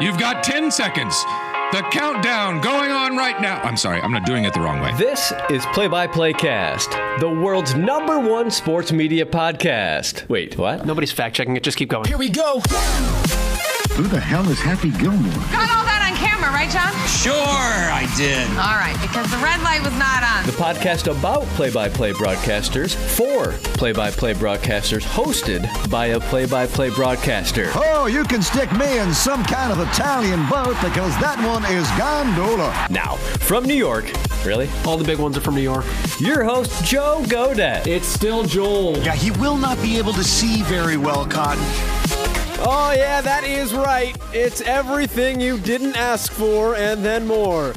You've got 10 seconds. The countdown going on right now. I'm sorry, I'm not doing it the wrong way. This is Play by Play Cast, the world's number one sports media podcast. Wait, what? Nobody's fact checking it. Just keep going. Here we go. Who the hell is Happy Gilmore? Camera, right, John? Sure, I did. All right, because the red light was not on. The podcast about play by play broadcasters for play by play broadcasters, hosted by a play by play broadcaster. Oh, you can stick me in some kind of Italian boat because that one is gondola. Now, from New York, really? All the big ones are from New York. Your host, Joe Godett. It's still Joel. Yeah, he will not be able to see very well, Cotton. Oh, yeah, that is right. It's everything you didn't ask for and then more.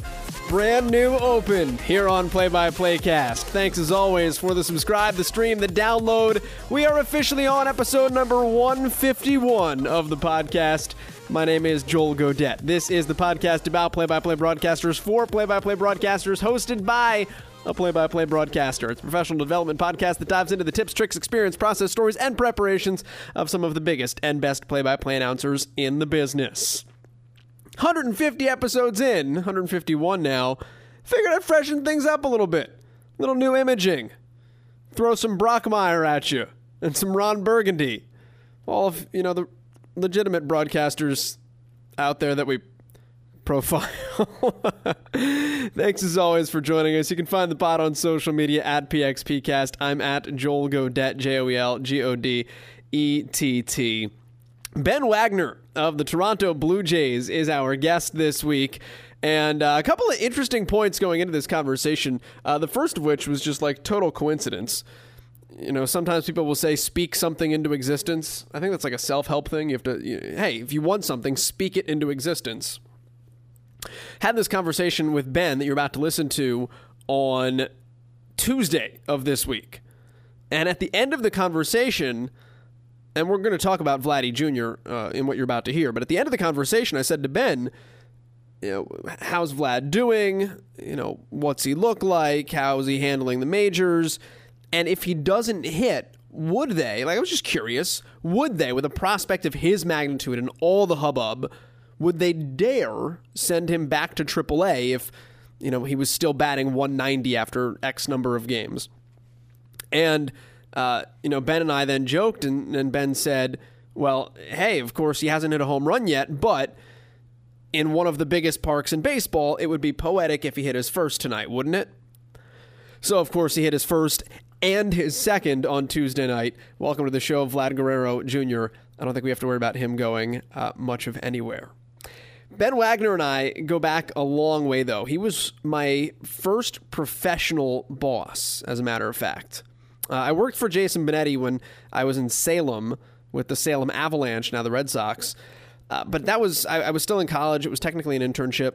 Brand new open here on Play by Play Cast. Thanks as always for the subscribe, the stream, the download. We are officially on episode number 151 of the podcast. My name is Joel Godett. This is the podcast about play by play broadcasters for play by play broadcasters, hosted by a play by play broadcaster. It's a professional development podcast that dives into the tips, tricks, experience, process, stories, and preparations of some of the biggest and best play by play announcers in the business. 150 episodes in, 151 now. Figured I'd freshen things up a little bit. Little new imaging. Throw some Brockmire at you and some Ron Burgundy. All of, you know, the legitimate broadcasters out there that we profile. Thanks as always for joining us. You can find the pod on social media at PXPcast. I'm at Joel Godett, J O E L G O D E T T. Ben Wagner of the Toronto Blue Jays is our guest this week. And uh, a couple of interesting points going into this conversation. Uh, the first of which was just like total coincidence. You know, sometimes people will say, speak something into existence. I think that's like a self help thing. You have to, you hey, if you want something, speak it into existence had this conversation with Ben that you're about to listen to on Tuesday of this week. And at the end of the conversation, and we're going to talk about Vladdy Jr. Uh, in what you're about to hear, but at the end of the conversation, I said to Ben, you know, how's Vlad doing? You know, what's he look like? How's he handling the majors? And if he doesn't hit, would they, like I was just curious, would they, with a prospect of his magnitude and all the hubbub, would they dare send him back to AAA if you know he was still batting 190 after X number of games? And uh, you know Ben and I then joked, and, and Ben said, "Well, hey, of course he hasn't hit a home run yet, but." In one of the biggest parks in baseball, it would be poetic if he hit his first tonight, wouldn't it? So, of course, he hit his first and his second on Tuesday night. Welcome to the show, Vlad Guerrero Jr. I don't think we have to worry about him going uh, much of anywhere. Ben Wagner and I go back a long way, though. He was my first professional boss, as a matter of fact. Uh, I worked for Jason Benetti when I was in Salem with the Salem Avalanche, now the Red Sox. Uh, but that was, I, I was still in college. It was technically an internship.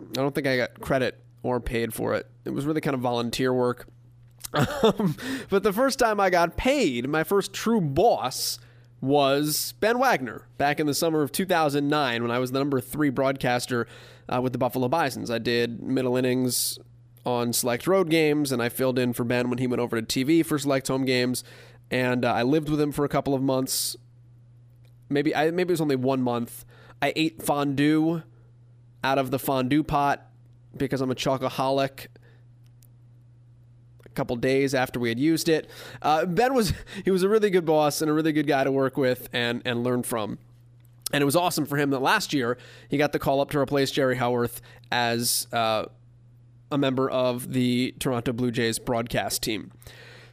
I don't think I got credit or paid for it. It was really kind of volunteer work. Um, but the first time I got paid, my first true boss was Ben Wagner back in the summer of 2009 when I was the number three broadcaster uh, with the Buffalo Bisons. I did middle innings on select road games, and I filled in for Ben when he went over to TV for select home games. And uh, I lived with him for a couple of months. Maybe I maybe it was only one month. I ate fondue out of the fondue pot because I'm a chocoholic couple days after we had used it. Uh, ben was he was a really good boss and a really good guy to work with and and learn from. And it was awesome for him that last year he got the call up to replace Jerry Howarth as uh, a member of the Toronto Blue Jays broadcast team.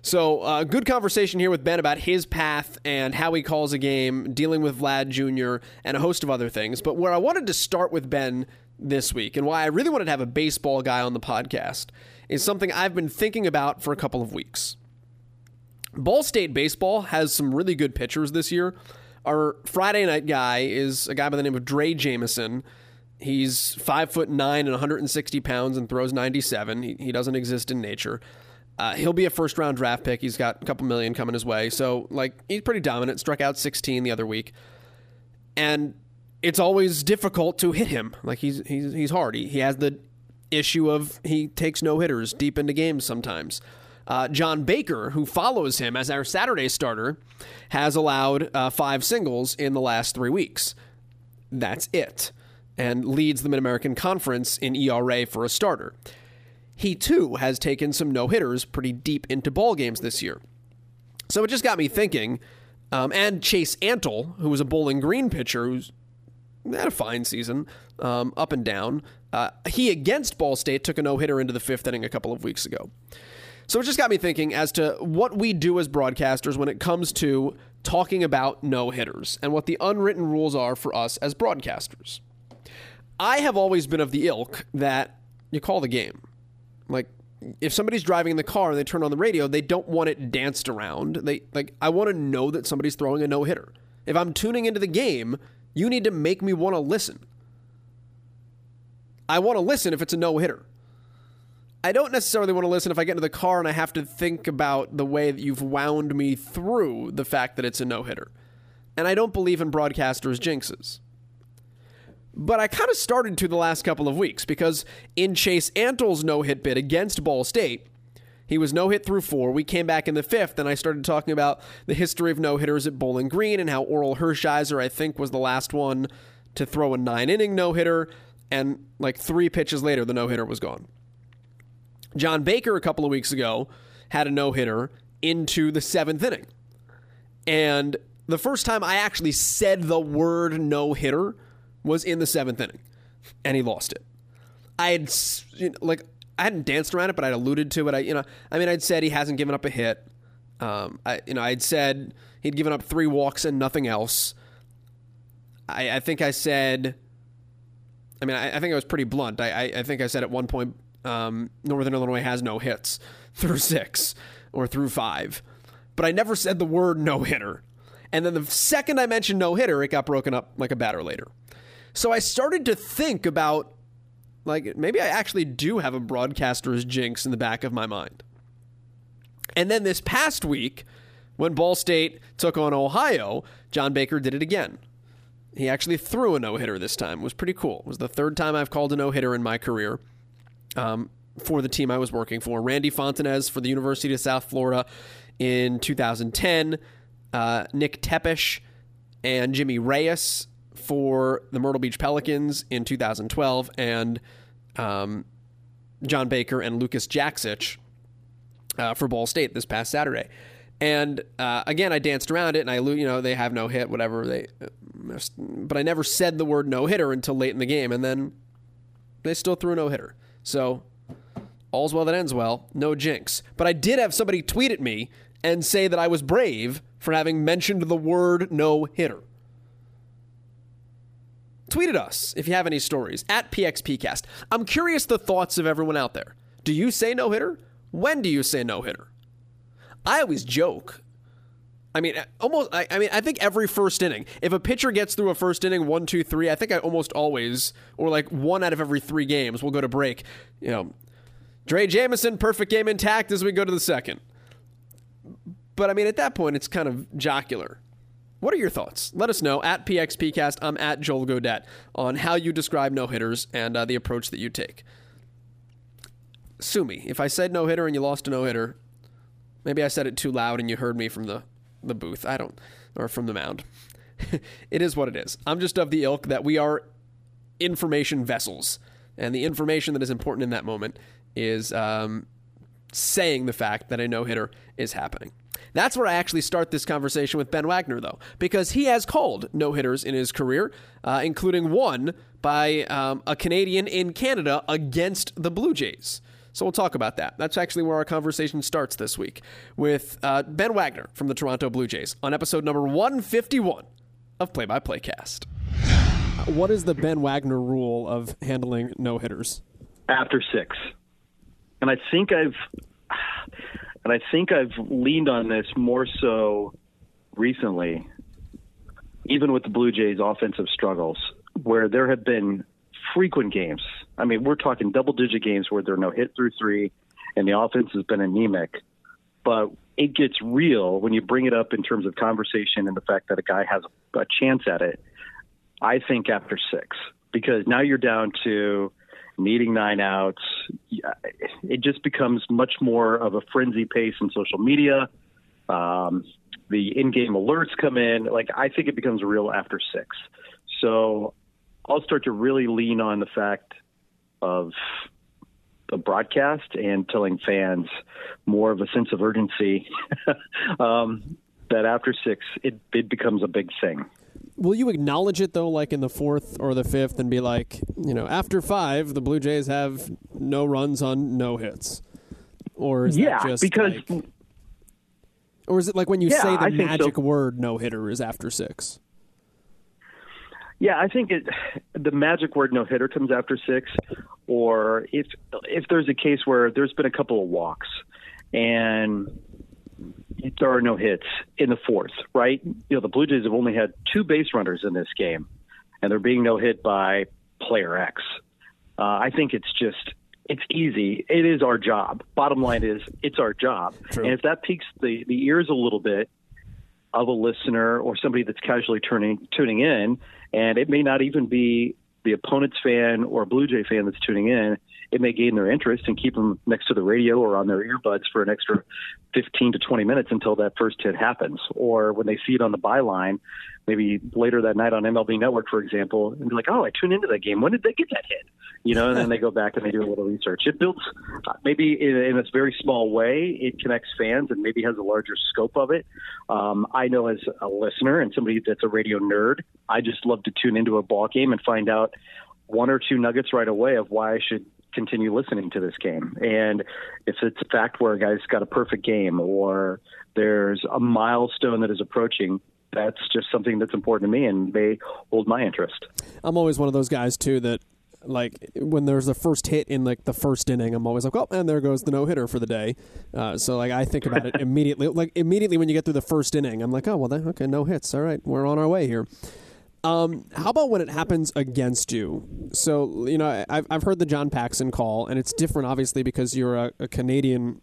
So, uh, good conversation here with Ben about his path and how he calls a game, dealing with Vlad Jr., and a host of other things. But where I wanted to start with Ben this week, and why I really wanted to have a baseball guy on the podcast, is something I've been thinking about for a couple of weeks. Ball State Baseball has some really good pitchers this year. Our Friday night guy is a guy by the name of Drey Jameson. He's five foot nine and 160 pounds and throws 97. He, he doesn't exist in nature. Uh, he'll be a first round draft pick. He's got a couple million coming his way. So, like, he's pretty dominant. Struck out 16 the other week. And it's always difficult to hit him. Like, he's, he's, he's hard. He, he has the issue of he takes no hitters deep into games sometimes. Uh, John Baker, who follows him as our Saturday starter, has allowed uh, five singles in the last three weeks. that's it, and leads the Mid American Conference in ERA for a starter. He too has taken some no hitters pretty deep into ball games this year. So it just got me thinking. Um, and Chase Antle, who was a Bowling Green pitcher, who's had a fine season, um, up and down. Uh, he against Ball State took a no hitter into the fifth inning a couple of weeks ago. So it just got me thinking as to what we do as broadcasters when it comes to talking about no hitters and what the unwritten rules are for us as broadcasters. I have always been of the ilk that you call the game. Like if somebody's driving in the car and they turn on the radio, they don't want it danced around. They like I want to know that somebody's throwing a no hitter. If I'm tuning into the game, you need to make me want to listen. I want to listen if it's a no hitter. I don't necessarily want to listen if I get into the car and I have to think about the way that you've wound me through the fact that it's a no hitter. And I don't believe in broadcasters' jinxes. But I kind of started to the last couple of weeks because in Chase Antle's no hit bid against Ball State, he was no hit through four. We came back in the fifth, and I started talking about the history of no hitters at Bowling Green and how Orel Hershiser, I think, was the last one to throw a nine inning no hitter. And like three pitches later, the no hitter was gone. John Baker, a couple of weeks ago, had a no hitter into the seventh inning. And the first time I actually said the word no hitter was in the seventh inning, and he lost it. I had like I hadn't danced around it, but I'd alluded to it. I you know I mean I'd said he hasn't given up a hit. Um, I you know I'd said he'd given up three walks and nothing else. I, I think I said. I mean I, I think I was pretty blunt. I, I, think I said at one point um, Northern Illinois has no hits through six or through five, but I never said the word no hitter. And then the second I mentioned no hitter, it got broken up like a batter later. So I started to think about like maybe I actually do have a broadcaster's jinx in the back of my mind. And then this past week, when Ball State took on Ohio, John Baker did it again. He actually threw a no hitter this time. It was pretty cool. It was the third time I've called a no hitter in my career um, for the team I was working for. Randy Fontanez for the University of South Florida in 2010. Uh, Nick Tepesch and Jimmy Reyes for the Myrtle Beach Pelicans in 2012, and um, John Baker and Lucas Jaksic uh, for Ball State this past Saturday. And uh, again, I danced around it, and I, you know, they have no hit, whatever they, but I never said the word no hitter until late in the game, and then they still threw no hitter. So all's well that ends well. No jinx. But I did have somebody tweet at me and say that I was brave for having mentioned the word no hitter. Tweet at us if you have any stories at PXPcast. I'm curious the thoughts of everyone out there. Do you say no hitter? When do you say no hitter? I always joke. I mean, almost. I, I, mean, I think every first inning, if a pitcher gets through a first inning, one, two, three, I think I almost always, or like one out of every three games, we'll go to break. You know, Drey Jameson, perfect game intact as we go to the second. But I mean, at that point, it's kind of jocular. What are your thoughts? Let us know at PXPcast. I'm at Joel Godett on how you describe no hitters and uh, the approach that you take. Sue me. If I said no hitter and you lost a no hitter, maybe I said it too loud and you heard me from the the booth. I don't, or from the mound. it is what it is. I'm just of the ilk that we are information vessels, and the information that is important in that moment is um, saying the fact that a no hitter is happening. That's where I actually start this conversation with Ben Wagner, though, because he has called no hitters in his career, uh, including one by um, a Canadian in Canada against the Blue Jays. So we'll talk about that. That's actually where our conversation starts this week with uh, Ben Wagner from the Toronto Blue Jays on episode number 151 of Play by Play Cast. What is the Ben Wagner rule of handling no hitters? After six. And I think I've and I think I've leaned on this more so recently, even with the Blue Jays' offensive struggles, where there have been frequent games. I mean, we're talking double digit games where there are no hit through three and the offense has been anemic. But it gets real when you bring it up in terms of conversation and the fact that a guy has a chance at it. I think after six, because now you're down to needing nine outs. It just becomes much more of a frenzy pace in social media. Um, the in-game alerts come in. Like I think it becomes real after six. So I'll start to really lean on the fact of the broadcast and telling fans more of a sense of urgency um, that after six it, it becomes a big thing. Will you acknowledge it though, like in the fourth or the fifth, and be like, you know, after five, the Blue Jays have no runs on no hits, or is yeah, that just because like, or is it like when you Yeah, say I the so. magic word no hitter is after six? Yeah, I think it, the magic word no hitter comes after six, or if if there's a case where there's been a couple of walks and there are no hits in the fourth, right? You know, the Blue Jays have only had two base runners in this game, and they're being no hit by player X. Uh, I think it's just it's easy. It is our job. Bottom line is it's our job, and if that piques the the ears a little bit, of a listener or somebody that's casually turning tuning in, and it may not even be the opponent's fan or Blue Jay fan that's tuning in. It may gain their interest and keep them next to the radio or on their earbuds for an extra 15 to 20 minutes until that first hit happens. Or when they see it on the byline, maybe later that night on MLB Network, for example, and be like, "Oh, I tuned into that game. When did they get that hit?" You know, and then they go back and they do a little research. It builds, uh, maybe in, in a very small way, it connects fans and maybe has a larger scope of it. Um, I know as a listener and somebody that's a radio nerd, I just love to tune into a ball game and find out one or two nuggets right away of why I should continue listening to this game. And if it's a fact where a guy's got a perfect game or there's a milestone that is approaching, that's just something that's important to me and they hold my interest. I'm always one of those guys too that like when there's the first hit in like the first inning, I'm always like, oh, and there goes the no hitter for the day. Uh, so like I think about it immediately. Like immediately when you get through the first inning, I'm like, oh well, then okay, no hits. All right, we're on our way here. Um, how about when it happens against you? So you know, I've I've heard the John Paxton call, and it's different obviously because you're a, a Canadian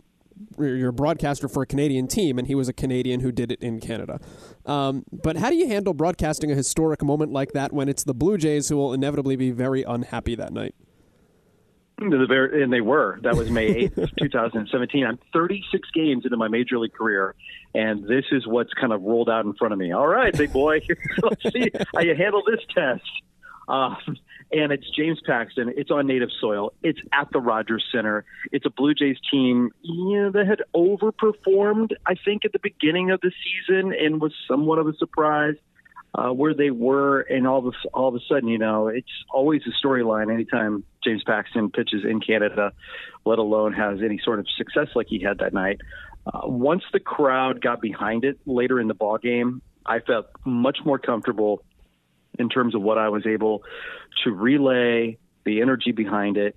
you're a broadcaster for a Canadian team, and he was a Canadian who did it in Canada. Um, but how do you handle broadcasting a historic moment like that when it's the Blue Jays who will inevitably be very unhappy that night? The very, and they were. That was May 8th, 2017. I'm 36 games into my major league career, and this is what's kind of rolled out in front of me. All right, big boy, let's see how you handle this test. Uh, and it's James Paxton. It's on native soil. It's at the Rogers Center. It's a Blue Jays team yeah, that had overperformed, I think, at the beginning of the season and was somewhat of a surprise uh, where they were. And all of, all of a sudden, you know, it's always a storyline anytime James Paxton pitches in Canada, let alone has any sort of success like he had that night. Uh, once the crowd got behind it later in the ball game, I felt much more comfortable in terms of what I was able to relay, the energy behind it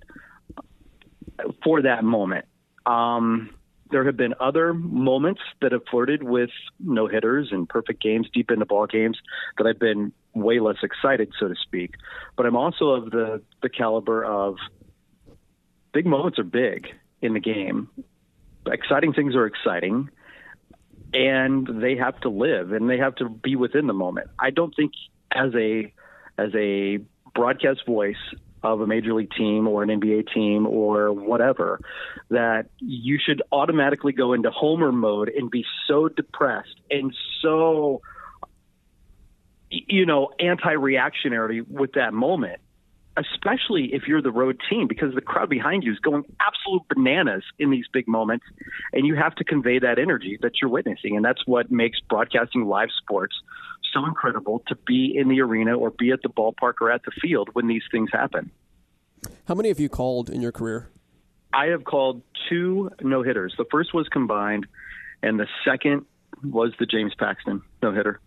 for that moment. Um, there have been other moments that have flirted with no hitters and perfect games deep into ball games that I've been way less excited, so to speak. But I'm also of the, the caliber of big moments are big in the game. Exciting things are exciting and they have to live and they have to be within the moment. I don't think as a as a broadcast voice of a major league team or an NBA team or whatever that you should automatically go into homer mode and be so depressed and so you know anti-reactionary with that moment especially if you're the road team because the crowd behind you is going absolute bananas in these big moments and you have to convey that energy that you're witnessing and that's what makes broadcasting live sports so incredible to be in the arena or be at the ballpark or at the field when these things happen How many have you called in your career? I have called two no hitters. The first was combined, and the second was the James Paxton no hitter.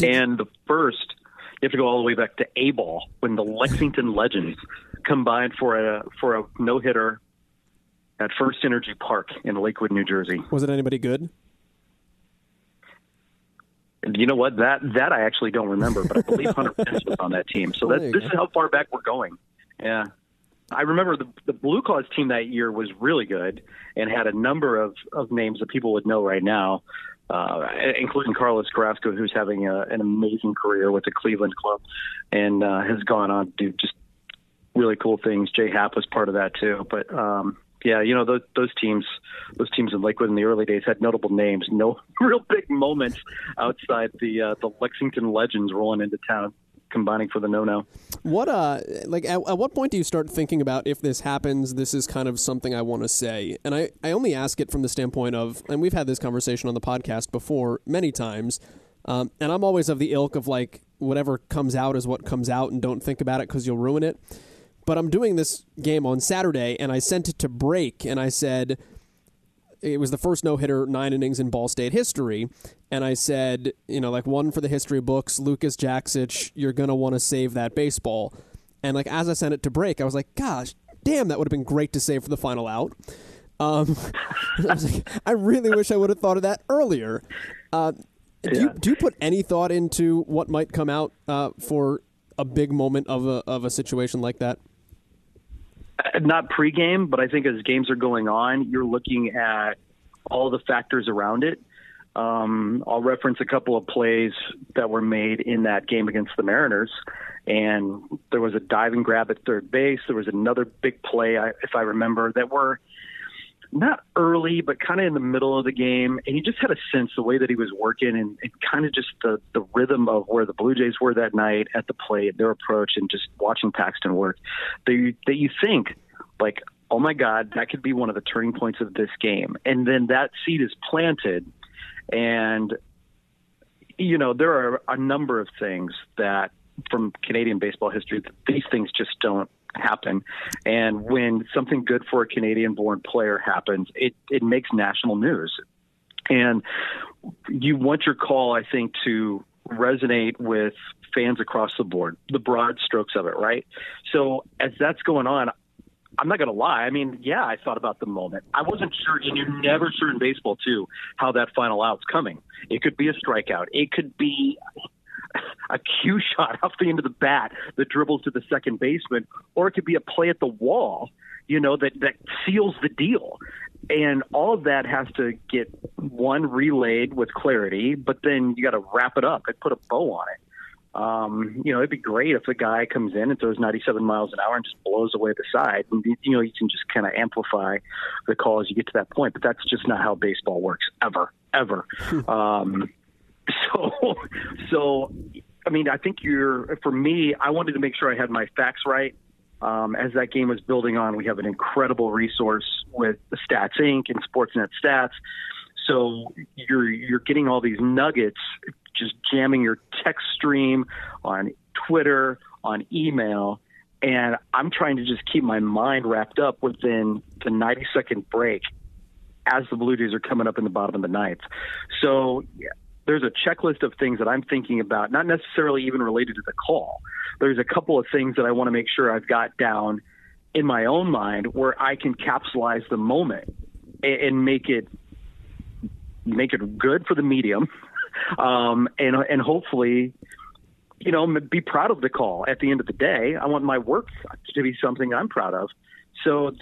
And the first, you have to go all the way back to A ball when the Lexington Legends combined for a for a no hitter at First Energy Park in Lakewood, New Jersey. Was it anybody good? You know what? That that I actually don't remember, but I believe Hunter Pence was on that team. So that, this go. is how far back we're going. Yeah. I remember the the Blue Claws team that year was really good and had a number of, of names that people would know right now, uh, including Carlos Carrasco, who's having a, an amazing career with the Cleveland club and uh, has gone on to do just really cool things. Jay Happ was part of that too. But um, yeah, you know those those teams, those teams in Lakewood in the early days had notable names. No real big moments outside the uh, the Lexington Legends rolling into town. combining for the no-no. What uh like at, at what point do you start thinking about if this happens, this is kind of something I want to say? And I, I only ask it from the standpoint of and we've had this conversation on the podcast before many times. Um, and I'm always of the ilk of like whatever comes out is what comes out and don't think about it because you'll ruin it. But I'm doing this game on Saturday and I sent it to break and I said it was the first no hitter nine innings in Ball State history. And I said, you know, like one for the history books, Lucas Jaksic, you're going to want to save that baseball. And like as I sent it to break, I was like, gosh, damn, that would have been great to save for the final out. Um, I, was like, I really wish I would have thought of that earlier. Uh, do, you, do you put any thought into what might come out uh, for a big moment of a, of a situation like that? Uh, not pregame, but I think as games are going on, you're looking at all the factors around it. Um, I'll reference a couple of plays that were made in that game against the Mariners, and there was a diving grab at third base. There was another big play, if I remember, that were not early, but kind of in the middle of the game. And you just had a sense the way that he was working and, and kind of just the, the rhythm of where the Blue Jays were that night at the plate, their approach, and just watching Paxton work that you, that you think, like, oh my God, that could be one of the turning points of this game. And then that seed is planted. And, you know, there are a number of things that from Canadian baseball history, these things just don't happen. And when something good for a Canadian born player happens, it, it makes national news. And you want your call, I think, to resonate with fans across the board, the broad strokes of it, right? So as that's going on, I'm not going to lie. I mean, yeah, I thought about the moment. I wasn't sure, and you're never sure in baseball, too, how that final out's coming. It could be a strikeout. It could be a cue shot off the end of the bat that dribbles to the second baseman, or it could be a play at the wall, you know, that, that seals the deal. And all of that has to get one relayed with clarity, but then you got to wrap it up and put a bow on it. Um, you know, it'd be great if the guy comes in and throws 97 miles an hour and just blows away the side. And, you know, you can just kind of amplify the call as you get to that point. But that's just not how baseball works ever, ever. um, so, so, I mean, I think you're, for me, I wanted to make sure I had my facts right. Um, as that game was building on, we have an incredible resource with Stats Inc. and Sportsnet Stats. So you're you're getting all these nuggets, just jamming your text stream on Twitter, on email, and I'm trying to just keep my mind wrapped up within the 90 second break as the Blue Jays are coming up in the bottom of the ninth. So there's a checklist of things that I'm thinking about, not necessarily even related to the call. There's a couple of things that I want to make sure I've got down in my own mind where I can capsulize the moment and, and make it make it good for the medium, um, and and hopefully, you know, be proud of the call at the end of the day. I want my work to be something I'm proud of. So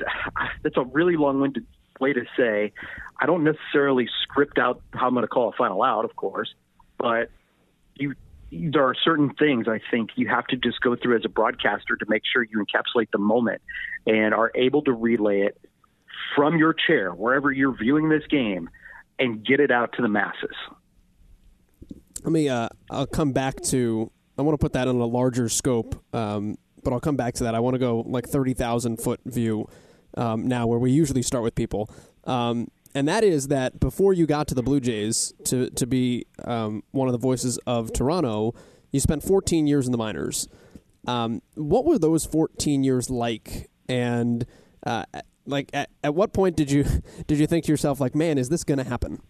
that's a really long-winded way to say I don't necessarily script out how I'm going to call a final out, of course, but you there are certain things I think you have to just go through as a broadcaster to make sure you encapsulate the moment and are able to relay it from your chair, wherever you're viewing this game, and get it out to the masses. Let me. Uh, I'll come back to. I want to put that on a larger scope, um, but I'll come back to that. I want to go like thirty thousand foot view um, now, where we usually start with people. Um, and that is that before you got to the Blue Jays to to be um, one of the voices of Toronto, you spent 14 years in the minors. Um, what were those 14 years like? And uh, like, at, at what point did you did you think to yourself, like, man, is this going to happen?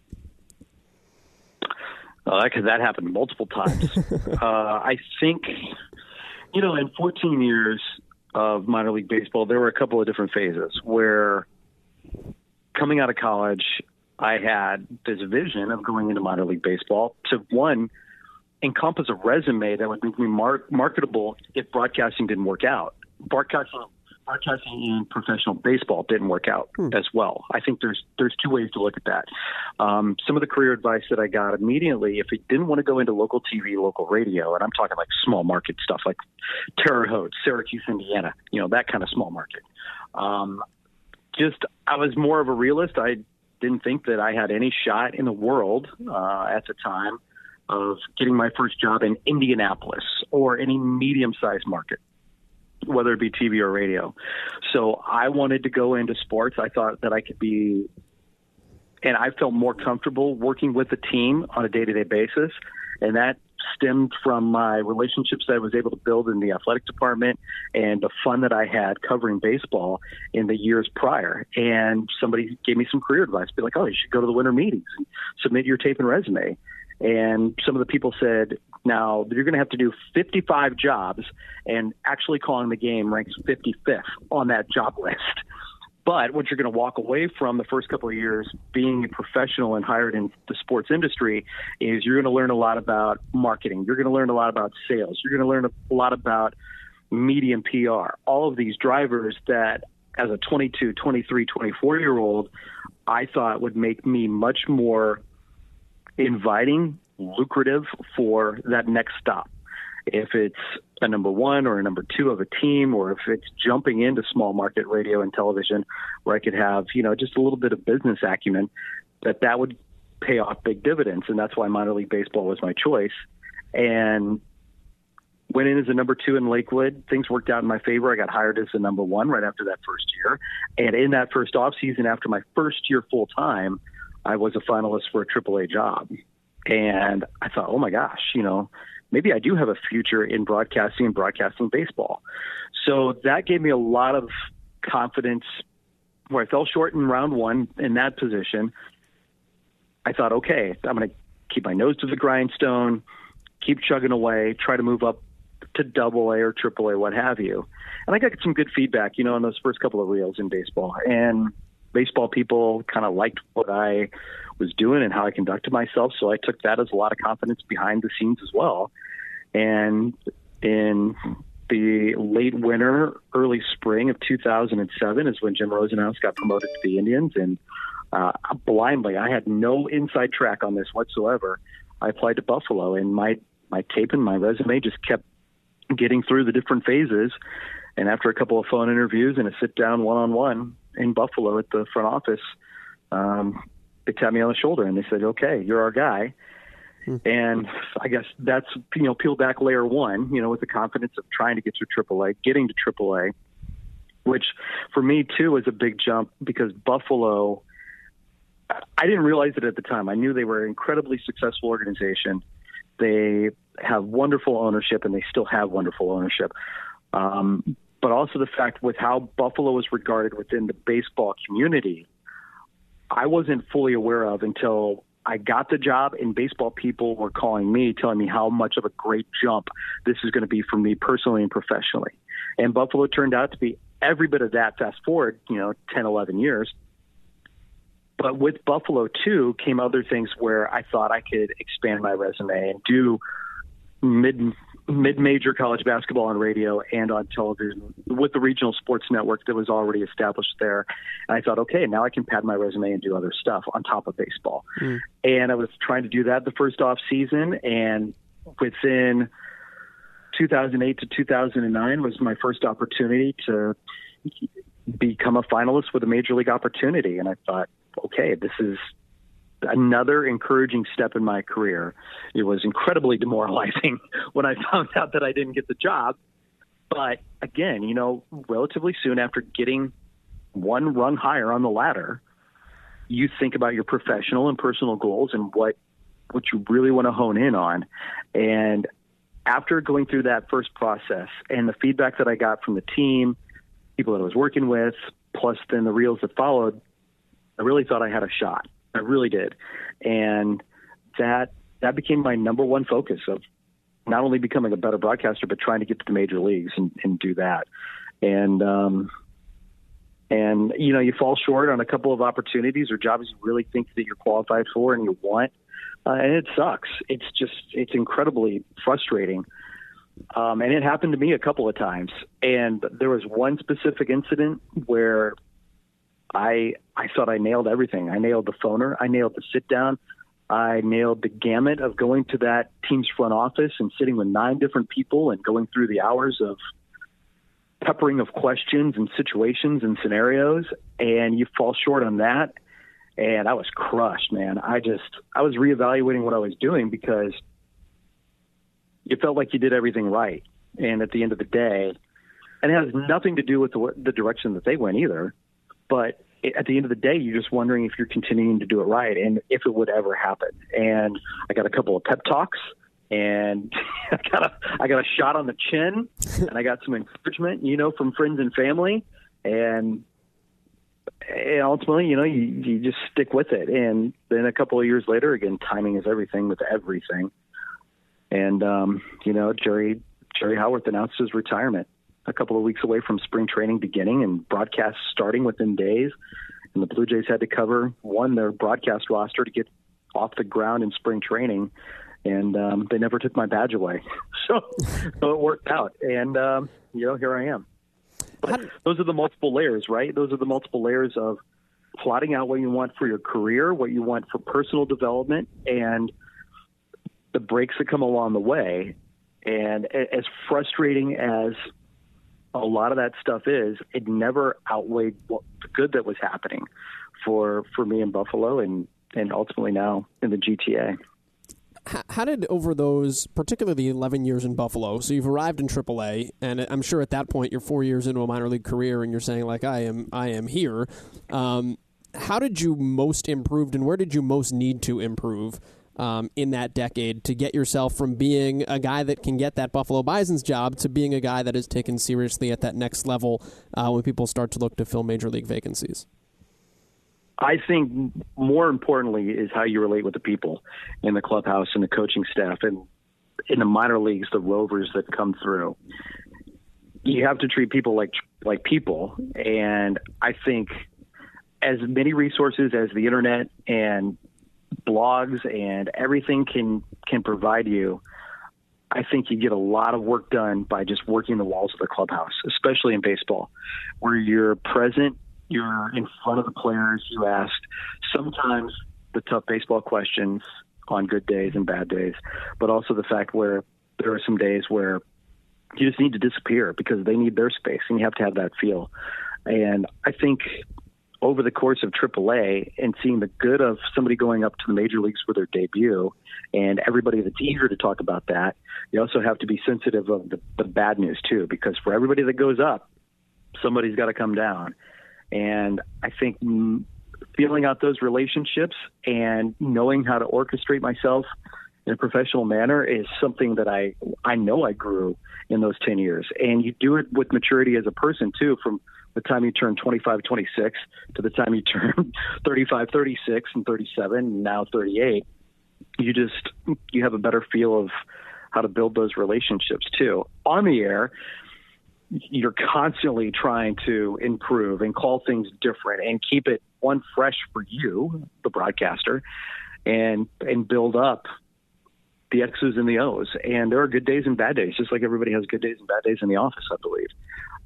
Uh, that, that happened multiple times. uh, I think, you know, in 14 years of minor league baseball, there were a couple of different phases where coming out of college, I had this vision of going into minor league baseball to one encompass a resume that would make me mar- marketable if broadcasting didn't work out. Broadcasting, broadcasting in professional baseball didn't work out hmm. as well. I think there's there's two ways to look at that. Um, some of the career advice that I got immediately, if you didn't want to go into local TV, local radio, and I'm talking like small market stuff like Terre Haute, Syracuse, Indiana, you know that kind of small market. Um, just I was more of a realist. I didn't think that I had any shot in the world uh, at the time of getting my first job in Indianapolis or any medium sized market, whether it be TV or radio. So I wanted to go into sports. I thought that I could be, and I felt more comfortable working with the team on a day to day basis. And that stemmed from my relationships that I was able to build in the athletic department and the fun that I had covering baseball in the years prior. And somebody gave me some career advice, be like, oh, you should go to the winter meetings and submit your tape and resume. And some of the people said, now you're going to have to do 55 jobs, and actually calling the game ranks 55th on that job list. But what you're going to walk away from the first couple of years being a professional and hired in the sports industry is you're going to learn a lot about marketing. You're going to learn a lot about sales. You're going to learn a lot about media and PR. All of these drivers that, as a 22, 23, 24 year old, I thought would make me much more inviting, lucrative for that next stop. If it's a number one or a number two of a team, or if it's jumping into small market radio and television, where I could have, you know, just a little bit of business acumen, that that would pay off big dividends. And that's why minor league baseball was my choice. And went in as a number two in Lakewood. Things worked out in my favor. I got hired as a number one right after that first year. And in that first off season, after my first year full time, I was a finalist for a AAA job. And I thought, oh my gosh, you know, maybe I do have a future in broadcasting and broadcasting baseball. So that gave me a lot of confidence where I fell short in round one in that position. I thought, okay, I'm going to keep my nose to the grindstone, keep chugging away, try to move up to double A or triple A, what have you. And I got some good feedback, you know, on those first couple of reels in baseball. And baseball people kind of liked what I was doing and how I conducted myself. So I took that as a lot of confidence behind the scenes as well. And in the late winter, early spring of 2007 is when Jim Rosenhaus got promoted to the Indians. And uh, blindly, I had no inside track on this whatsoever. I applied to Buffalo, and my my tape and my resume just kept getting through the different phases. And after a couple of phone interviews and a sit down one on one in Buffalo at the front office, um, they tapped me on the shoulder and they said, "Okay, you're our guy." Hmm. And I guess that's you know peel back layer one, you know, with the confidence of trying to get to AAA, getting to AAA, which for me too was a big jump because Buffalo. I didn't realize it at the time. I knew they were an incredibly successful organization. They have wonderful ownership, and they still have wonderful ownership. Um, but also the fact with how Buffalo was regarded within the baseball community I wasn't fully aware of until I got the job and baseball people were calling me, telling me how much of a great jump this is going to be for me personally and professionally. And Buffalo turned out to be every bit of that fast forward, you know, 10, 11 years. But with Buffalo too came other things where I thought I could expand my resume and do mid mid-major college basketball on radio and on television with the regional sports network that was already established there. And I thought, okay, now I can pad my resume and do other stuff on top of baseball. Mm. And I was trying to do that the first off season, and within 2008 to 2009 was my first opportunity to become a finalist with a major league opportunity. And I thought, okay, this is another encouraging step in my career. It was incredibly demoralizing when I found out that I didn't get the job. But again, you know, relatively soon after getting one rung higher on the ladder, you think about your professional and personal goals and what what you really want to hone in on. And after going through that first process and the feedback that I got from the team, people that I was working with, plus then the reels that followed, I really thought I had a shot. I really did, and that that became my number one focus of not only becoming a better broadcaster, but trying to get to the major leagues and, and do that. And um, and you know, you fall short on a couple of opportunities or jobs you really think that you're qualified for and you want, uh, and it sucks. It's just it's incredibly frustrating. Um, and it happened to me a couple of times. And there was one specific incident where I I thought I nailed everything. I nailed the phoner. I nailed the sit down. I nailed the gamut of going to that team's front office and sitting with nine different people and going through the hours of peppering of questions and situations and scenarios. And you fall short on that. And I was crushed, man. I just, I was reevaluating what I was doing because you felt like you did everything right. And at the end of the day, and it has nothing to do with the, the direction that they went either, but at the end of the day, you're just wondering if you're continuing to do it right and if it would ever happen. And I got a couple of pep talks and I got a I got a shot on the chin, and I got some encouragement, you know, from friends and family, and, and ultimately, you know, you you just stick with it. And then a couple of years later, again, timing is everything with everything, and um, you know, Jerry Jerry Howarth announced his retirement a couple of weeks away from spring training beginning and broadcast starting within days. And the Blue Jays had to cover one their broadcast roster to get off the ground in spring training and um, they never took my badge away. So, so it worked out, and um, you know, here I am. But those are the multiple layers, right? Those are the multiple layers of plotting out what you want for your career, what you want for personal development, and the breaks that come along the way. And as frustrating as a lot of that stuff is, it never outweighed what, the good that was happening for for me in Buffalo and and ultimately now in the GTA how did over those, particularly 11 years in Buffalo, so you've arrived in AAA, and I'm sure at that point you're four years into a minor league career, and you're saying like I am, I am here. Um, how did you most improved, and where did you most need to improve um, in that decade to get yourself from being a guy that can get that Buffalo Bison's job to being a guy that is taken seriously at that next level uh, when people start to look to fill major league vacancies? I think more importantly is how you relate with the people in the clubhouse and the coaching staff and in the minor leagues, the rovers that come through. You have to treat people like like people, and I think as many resources as the internet and blogs and everything can can provide you. I think you get a lot of work done by just working the walls of the clubhouse, especially in baseball, where you're present you're in front of the players. You ask sometimes the tough baseball questions on good days and bad days, but also the fact where there are some days where you just need to disappear because they need their space and you have to have that feel. And I think over the course of AAA and seeing the good of somebody going up to the major leagues for their debut and everybody that's eager to talk about that, you also have to be sensitive of the, the bad news too, because for everybody that goes up, somebody's got to come down. And I think feeling out those relationships and knowing how to orchestrate myself in a professional manner is something that I I know I grew in those 10 years. And you do it with maturity as a person too from the time you turn 25, 26 to the time you turn 35, 36 and 37 and now 38. You just you have a better feel of how to build those relationships too. On the air, you're constantly trying to improve and call things different and keep it one fresh for you, the broadcaster, and and build up the X's and the O's. And there are good days and bad days, just like everybody has good days and bad days in the office, I believe.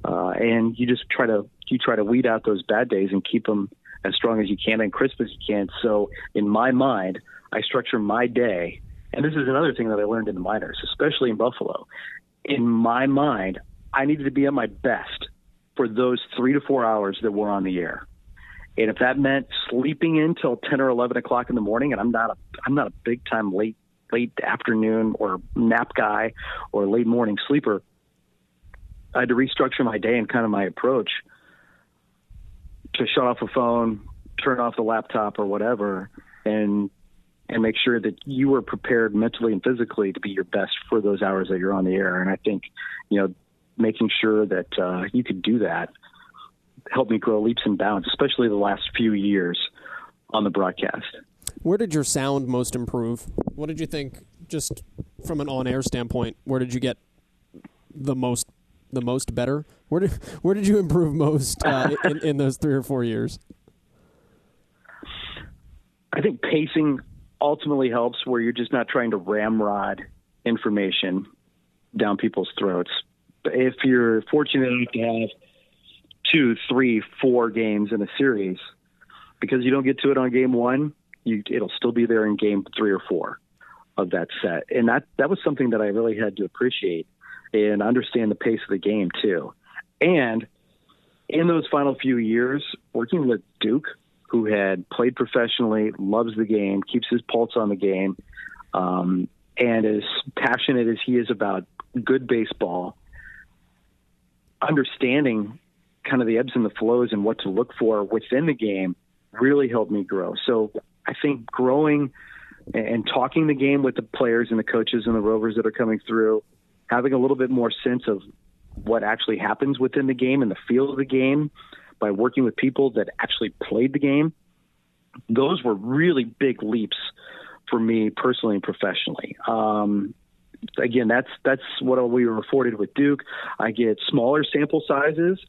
Uh, and you just try to you try to weed out those bad days and keep them as strong as you can and crisp as you can. So in my mind, I structure my day, and this is another thing that I learned in the minors, especially in Buffalo. In my mind, I needed to be at my best for those three to four hours that were on the air. And if that meant sleeping in till ten or eleven o'clock in the morning, and I'm not a I'm not a big time late late afternoon or nap guy or late morning sleeper, I had to restructure my day and kind of my approach to shut off the phone, turn off the laptop or whatever, and and make sure that you were prepared mentally and physically to be your best for those hours that you're on the air. And I think, you know, making sure that uh, you could do that helped me grow leaps and bounds, especially the last few years on the broadcast. Where did your sound most improve? What did you think, just from an on-air standpoint? Where did you get the most, the most better? Where did where did you improve most uh, in, in those three or four years? I think pacing ultimately helps, where you're just not trying to ramrod information down people's throats if you're fortunate enough to have two, three, four games in a series, because you don't get to it on game one, you, it'll still be there in game three or four of that set. And that, that was something that I really had to appreciate and understand the pace of the game too. And in those final few years, working with Duke, who had played professionally, loves the game, keeps his pulse on the game, um, and as passionate as he is about good baseball, understanding kind of the ebbs and the flows and what to look for within the game really helped me grow. So I think growing and talking the game with the players and the coaches and the rovers that are coming through, having a little bit more sense of what actually happens within the game and the feel of the game by working with people that actually played the game, those were really big leaps for me personally and professionally. Um, again, that's that's what we were afforded with Duke. I get smaller sample sizes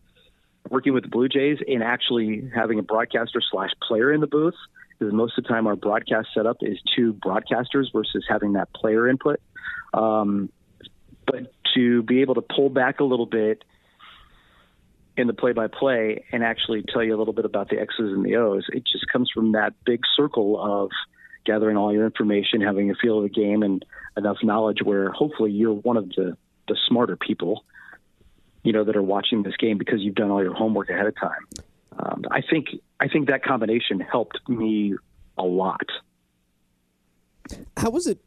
working with the Blue Jays and actually having a broadcaster slash player in the booth because most of the time our broadcast setup is two broadcasters versus having that player input. Um, but to be able to pull back a little bit in the play by play and actually tell you a little bit about the X's and the O's, it just comes from that big circle of gathering all your information, having a feel of the game, and enough knowledge where hopefully you're one of the, the smarter people, you know, that are watching this game because you've done all your homework ahead of time. Um, I think I think that combination helped me a lot. How was it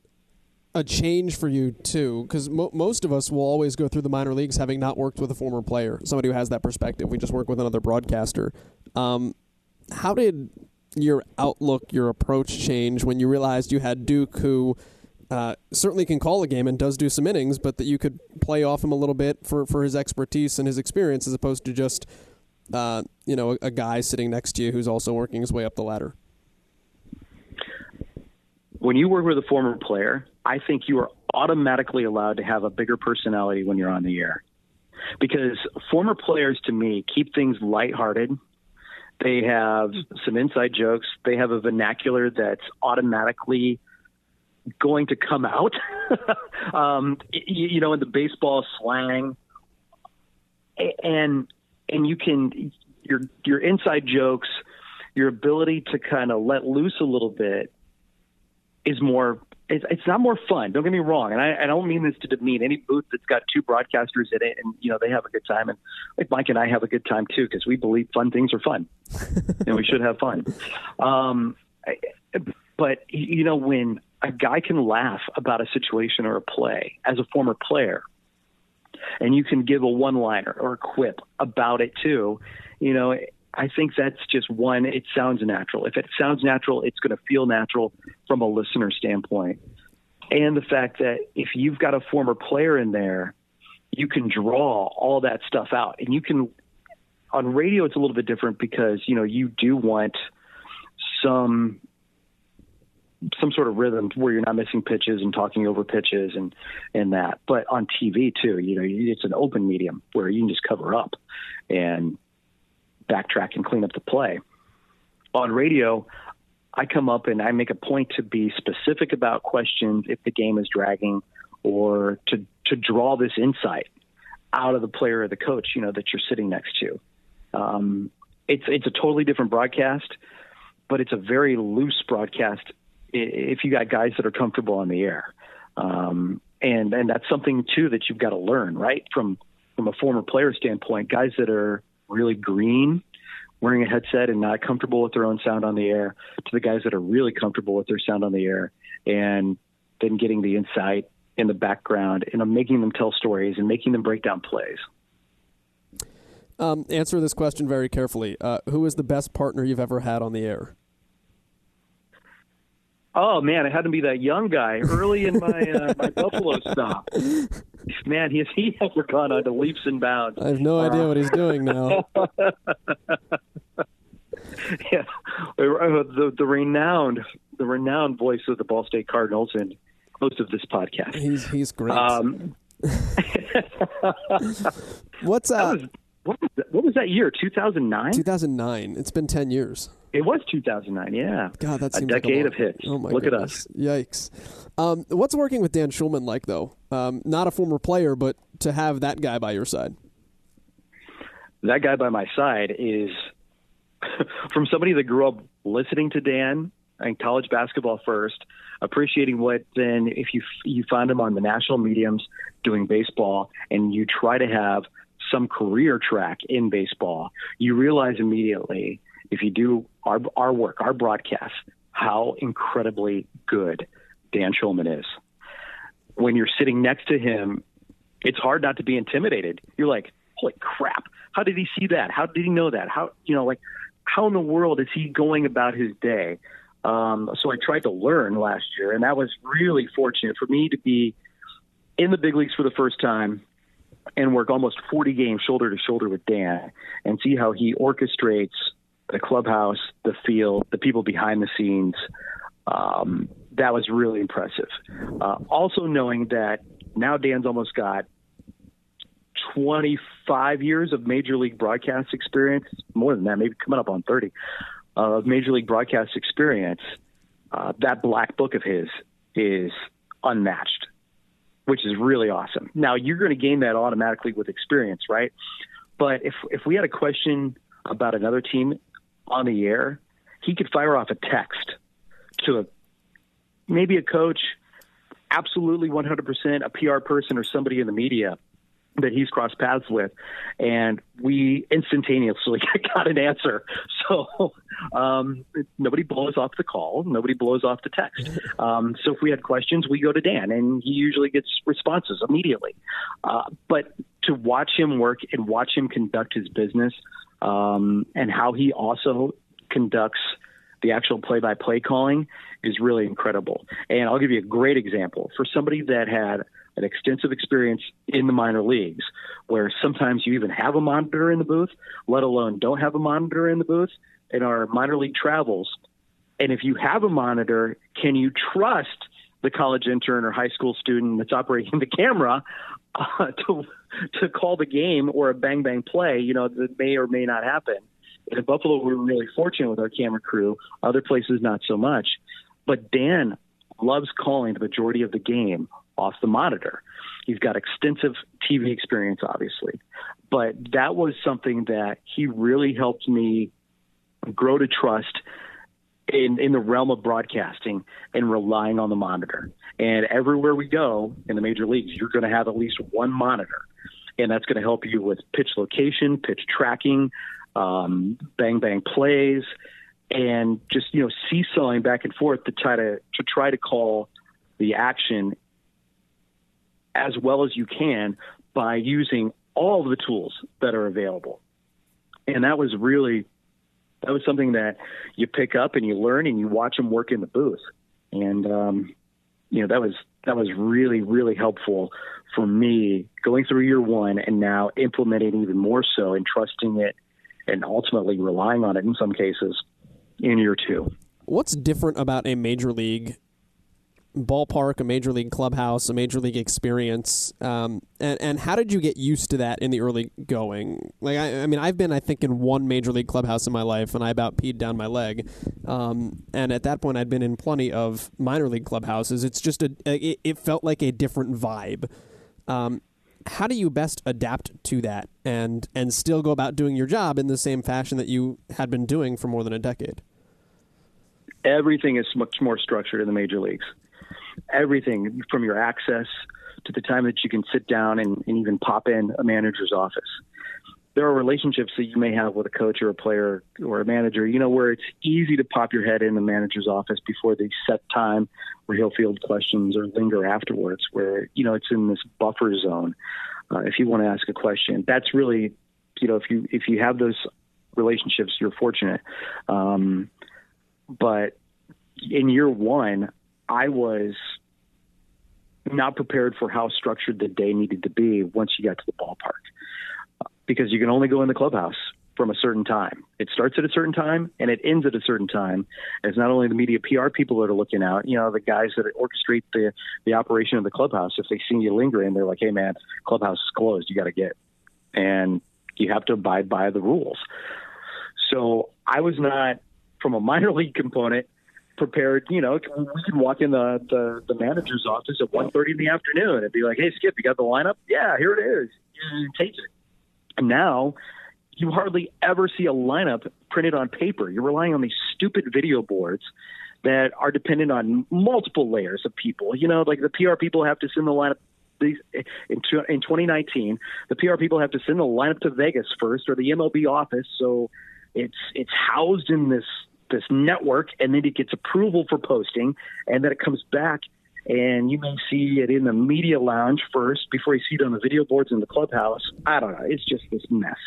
a change for you too? Because mo- most of us will always go through the minor leagues having not worked with a former player, somebody who has that perspective. We just work with another broadcaster. Um, how did your outlook, your approach change when you realized you had Duke, who uh, certainly can call a game and does do some innings, but that you could play off him a little bit for, for his expertise and his experience, as opposed to just uh, you know a, a guy sitting next to you who's also working his way up the ladder. When you work with a former player, I think you are automatically allowed to have a bigger personality when you're on the air. Because former players to me keep things lighthearted. They have some inside jokes. They have a vernacular that's automatically going to come out. um, you, you know, in the baseball slang, and and you can your your inside jokes, your ability to kind of let loose a little bit is more it's, it's not more fun. Don't get me wrong, and I, I don't mean this to demean any booth that's got two broadcasters in it, and you know they have a good time, and like Mike and I have a good time too because we believe fun things are fun, and we should have fun. Um, but you know when a guy can laugh about a situation or a play as a former player, and you can give a one-liner or a quip about it too, you know I think that's just one. It sounds natural. If it sounds natural, it's going to feel natural from a listener standpoint. And the fact that if you've got a former player in there, you can draw all that stuff out. And you can, on radio, it's a little bit different because, you know, you do want some some sort of rhythm where you're not missing pitches and talking over pitches and and that. But on TV too, you know, it's an open medium where you can just cover up and backtrack and clean up the play. On radio, I come up and I make a point to be specific about questions if the game is dragging or to to draw this insight out of the player or the coach, you know, that you're sitting next to. Um, it's it's a totally different broadcast, but it's a very loose broadcast if you got guys that are comfortable on the air. Um, and and that's something too that you've got to learn, right? From from a former player standpoint, guys that are really green, wearing a headset and not comfortable with their own sound on the air, to the guys that are really comfortable with their sound on the air, and then getting the insight in the background and making them tell stories and making them break down plays. Um, answer this question very carefully. Uh, who is the best partner you've ever had on the air? Oh man, it had to be that young guy early in my uh, my Buffalo stop. Man, has he ever gone on to leaps and bounds? I have no idea uh, what he's doing now. yeah, the the renowned the renowned voice of the Ball State Cardinals and host of this podcast. He's he's great. Um, What's uh? Was, what, was that, what was that year? Two thousand nine. Two thousand nine. It's been ten years. It was 2009, yeah. God, that's a decade like a of hits. Oh my Look goodness. at us. Yikes. Um, what's working with Dan Shulman like, though? Um, not a former player, but to have that guy by your side. That guy by my side is from somebody that grew up listening to Dan and college basketball first, appreciating what then if you you find him on the national mediums doing baseball and you try to have some career track in baseball, you realize immediately if you do our our work, our broadcast, how incredibly good Dan Shulman is. when you're sitting next to him, it's hard not to be intimidated. You're like, holy crap! How did he see that? How did he know that? How you know, like, how in the world is he going about his day? Um, so I tried to learn last year, and that was really fortunate for me to be in the big leagues for the first time and work almost 40 games shoulder to shoulder with Dan and see how he orchestrates the clubhouse, the field, the people behind the scenes. Um, that was really impressive. Uh, also knowing that now Dan's almost got 25 years of major league broadcast experience, more than that, maybe coming up on 30 of major league broadcast experience. Uh, that black book of his is unmatched, which is really awesome. Now you're going to gain that automatically with experience, right? But if if we had a question about another team on the air, he could fire off a text to a maybe a coach, absolutely 100% a PR person or somebody in the media that he's crossed paths with, and we instantaneously got an answer. So um, nobody blows off the call, nobody blows off the text. Um, so if we had questions, we go to Dan, and he usually gets responses immediately. Uh, but to watch him work and watch him conduct his business, um, and how he also conducts the actual play-by-play calling is really incredible. And I'll give you a great example for somebody that had an extensive experience in the minor leagues, where sometimes you even have a monitor in the booth, let alone don't have a monitor in the booth. In our minor league travels, and if you have a monitor, can you trust the college intern or high school student that's operating the camera uh, to to call the game or a bang bang play? You know that may or may not happen. In Buffalo, we were really fortunate with our camera crew. Other places, not so much. But Dan loves calling the majority of the game off the monitor. He's got extensive TV experience, obviously, but that was something that he really helped me grow to trust in in the realm of broadcasting and relying on the monitor. And everywhere we go in the major leagues, you're going to have at least one monitor, and that's going to help you with pitch location, pitch tracking, um, bang bang plays, and just you know seesawing back and forth to try to to try to call the action as well as you can by using all the tools that are available. And that was really that was something that you pick up and you learn and you watch them work in the booth. And um, you know that was that was really really helpful for me going through year one and now implementing even more so and trusting it and ultimately relying on it in some cases in year two. What's different about a major league ballpark, a major league clubhouse, a major league experience, um, and and how did you get used to that in the early going? Like, I, I, mean, I've been, I think, in one major league clubhouse in my life, and I about peed down my leg. Um, and at that point, I'd been in plenty of minor league clubhouses. It's just a, it, it felt like a different vibe. Um, how do you best adapt to that and and still go about doing your job in the same fashion that you had been doing for more than a decade? Everything is much more structured in the major leagues everything from your access to the time that you can sit down and, and even pop in a manager's office. There are relationships that you may have with a coach or a player or a manager, you know, where it's easy to pop your head in the manager's office before the set time where he'll field questions or linger afterwards, where, you know, it's in this buffer zone. Uh, if you want to ask a question, that's really, you know, if you, if you have those relationships, you're fortunate. Um, but in year one, I was not prepared for how structured the day needed to be once you got to the ballpark because you can only go in the clubhouse from a certain time. It starts at a certain time and it ends at a certain time. It's not only the media PR people that are looking out, you know, the guys that orchestrate the the operation of the clubhouse. If they see you lingering, they're like, "Hey, man, clubhouse is closed. You got to get," and you have to abide by the rules. So I was not from a minor league component prepared. You know, we could walk in the the, the manager's office at one thirty in the afternoon and be like, "Hey, Skip, you got the lineup? Yeah, here it is. Take it." Now you hardly ever see a lineup printed on paper. You're relying on these stupid video boards that are dependent on multiple layers of people. You know, like the PR people have to send the lineup. These, in, in 2019, the PR people have to send the lineup to Vegas first, or the MLB office. So it's it's housed in this this network, and then it gets approval for posting, and then it comes back and you may see it in the media lounge first before you see it on the video boards in the clubhouse. I don't know. It's just this mess.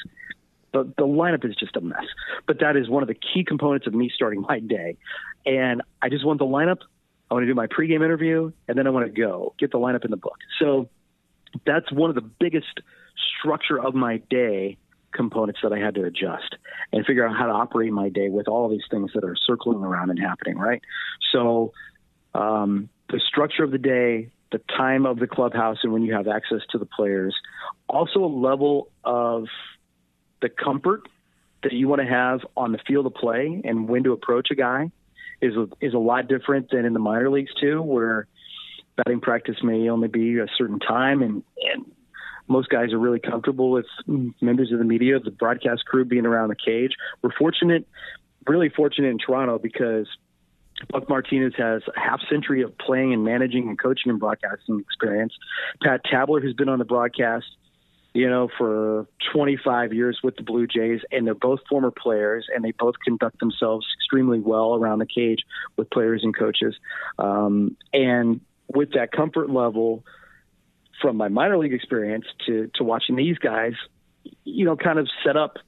The, the lineup is just a mess. But that is one of the key components of me starting my day. And I just want the lineup. I want to do my pregame interview, and then I want to go get the lineup in the book. So that's one of the biggest structure of my day components that I had to adjust and figure out how to operate my day with all these things that are circling around and happening, right? So, um, the structure of the day, the time of the clubhouse, and when you have access to the players, also a level of the comfort that you want to have on the field of play and when to approach a guy is a, is a lot different than in the minor leagues too, where batting practice may only be a certain time and, and most guys are really comfortable with members of the media, the broadcast crew being around the cage. We're fortunate, really fortunate in Toronto because Buck Martinez has a half century of playing and managing and coaching and broadcasting experience. Pat Tabler has been on the broadcast, you know, for 25 years with the Blue Jays, and they're both former players, and they both conduct themselves extremely well around the cage with players and coaches. Um, and with that comfort level, from my minor league experience to to watching these guys, you know, kind of set up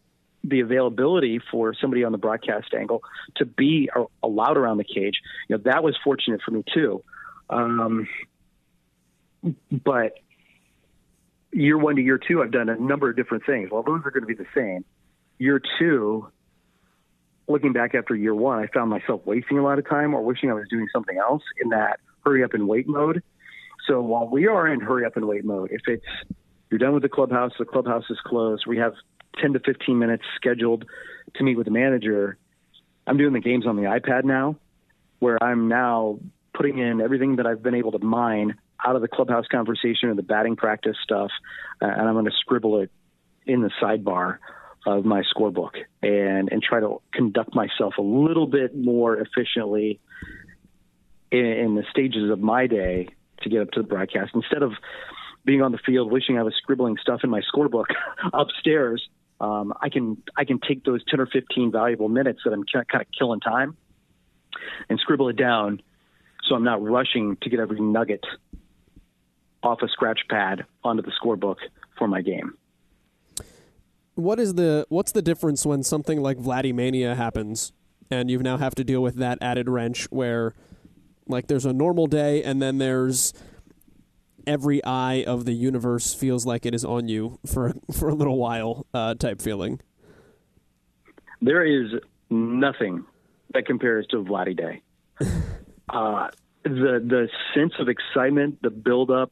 the availability for somebody on the broadcast angle to be allowed around the cage. You know, that was fortunate for me too. Um, but year one to year two, I've done a number of different things. Well, those are going to be the same. Year two, looking back after year one, I found myself wasting a lot of time or wishing I was doing something else in that hurry up and wait mode so while we are in hurry up and wait mode, if it's you're done with the clubhouse, the clubhouse is closed, we have 10 to 15 minutes scheduled to meet with the manager. I'm doing the games on the iPad now, where I'm now putting in everything that I've been able to mine out of the clubhouse conversation or the batting practice stuff, uh, and I'm going to scribble it in the sidebar of my scorebook and and try to conduct myself a little bit more efficiently in, in the stages of my day to get up to the broadcast instead of being on the field wishing I was scribbling stuff in my scorebook upstairs. Um, I can I can take those ten or fifteen valuable minutes that I'm kind of killing time and scribble it down, so I'm not rushing to get every nugget off a scratch pad onto the scorebook for my game. What is the what's the difference when something like Vladimania happens and you now have to deal with that added wrench where like there's a normal day, and then there's every eye of the universe feels like it is on you for for a little while uh, type feeling. There is nothing that compares to Vladdy Day. uh, the the sense of excitement, the build up,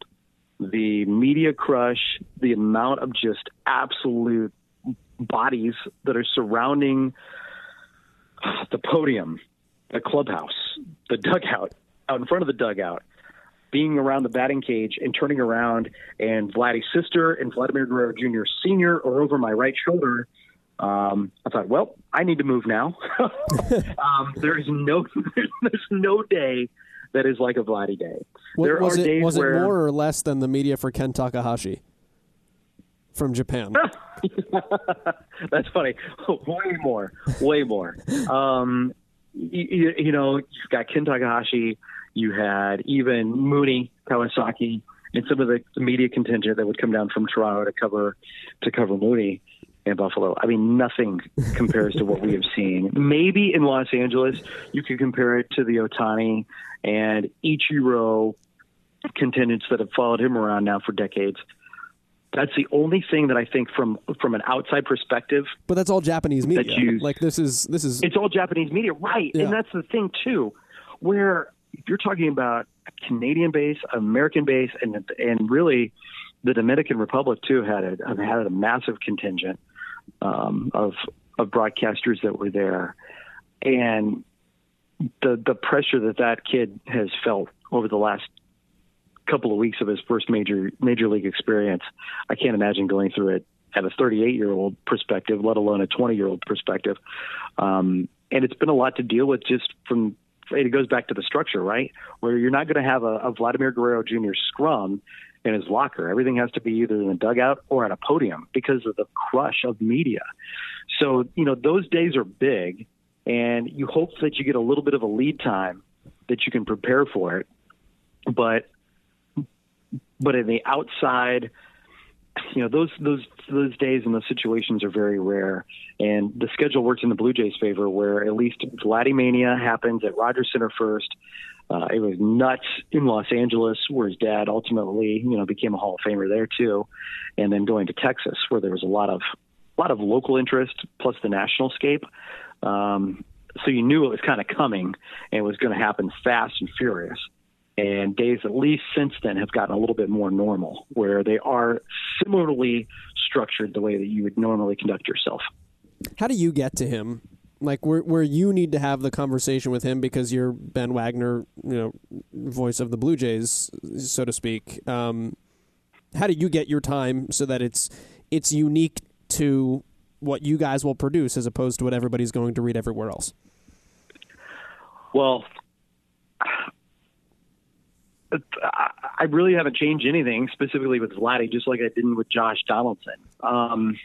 the media crush, the amount of just absolute bodies that are surrounding the podium, the clubhouse, the dugout, out in front of the dugout, being around the batting cage and turning around, and Vladdy's sister and Vladimir Guerrero Jr. Sr. are over my right shoulder. Um, I thought, well, I need to move now. um, there is no there's no day that is like a Vladdy day. What, there was are it, days was where, it more or less than the media for Ken Takahashi from Japan? That's funny. way more, way more. Um, you, you know, you've got Ken Takahashi, you had even Mune Kawasaki, and some of the, media contingent that would come down from Toronto to cover to cover Mooney in Buffalo. I mean, nothing compares to what we have seen. Maybe in Los Angeles, you could compare it to the Ohtani and Ichiro contingents that have followed him around now for decades. That's the only thing that I think from from an outside perspective. But that's all Japanese media. You, like this is this is it's all Japanese media, right? Yeah. And that's the thing too, where if you're talking about Canadian base, American base, and and really the Dominican Republic too had a had a massive contingent um, of of broadcasters that were there, and the the pressure that that kid has felt over the last couple of weeks of his first major major league experience. I can't imagine going through it at a 38 year old perspective, let alone a 20 year old perspective. Um, and it's been a lot to deal with just from it goes back to the structure, right? Where you're not going to have a, a Vladimir Guerrero Jr. scrum in his locker. Everything has to be either in the dugout or at a podium because of the crush of media. So, you know, those days are big, and you hope that you get a little bit of a lead time that you can prepare for it but but in the outside, you know those those those days and those situations are very rare. And the schedule works in the Blue Jays' favor, where at least Vladimania happens at Rogers Centre first. Uh, it was nuts in Los Angeles, where his dad ultimately, you know, became a Hall of Famer there too, and then going to Texas, where there was a lot of a lot of local interest plus the national scape. Um, so you knew it was kind of coming and it was going to happen fast and furious. And days, at least since then, have gotten a little bit more normal, where they are similarly structured the way that you would normally conduct yourself. How do you get to him? Like where where you need to have the conversation with him because you're Ben Wagner, you know, voice of the Blue Jays, so to speak. Um, how do you get your time so that it's it's unique to what you guys will produce as opposed to what everybody's going to read everywhere else? Well, I really haven't changed anything specifically with Vladdy, just like I didn't with Josh Donaldson. Um,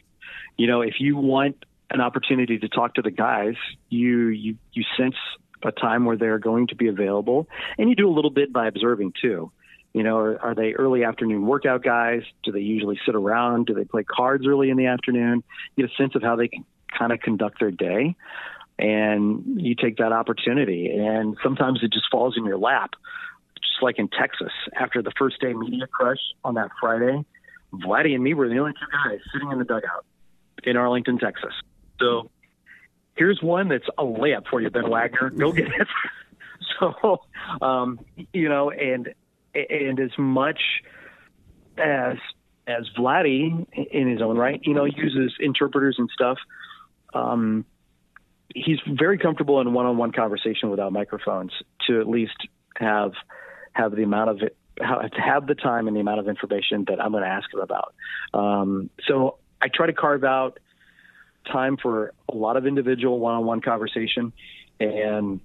you know, if you want an opportunity to talk to the guys, you you you sense a time where they're going to be available, and you do a little bit by observing too. You know, are, are they early afternoon workout guys? Do they usually sit around? Do they play cards early in the afternoon? You get a sense of how they can kind of conduct their day, and you take that opportunity. And sometimes it just falls in your lap just like in Texas after the first day media crush on that Friday. Vladdy and me were the only two guys sitting in the dugout in Arlington, Texas. So here's one that's a layup for you, Ben Wagner. Go get it. so, um, you know, and and as much as as Vladdy in his own right, you know, uses interpreters and stuff. Um, he's very comfortable in one-on-one conversation without microphones to at least have have the amount of it, have the time and the amount of information that I'm going to ask them about. Um, so I try to carve out time for a lot of individual one-on-one conversation and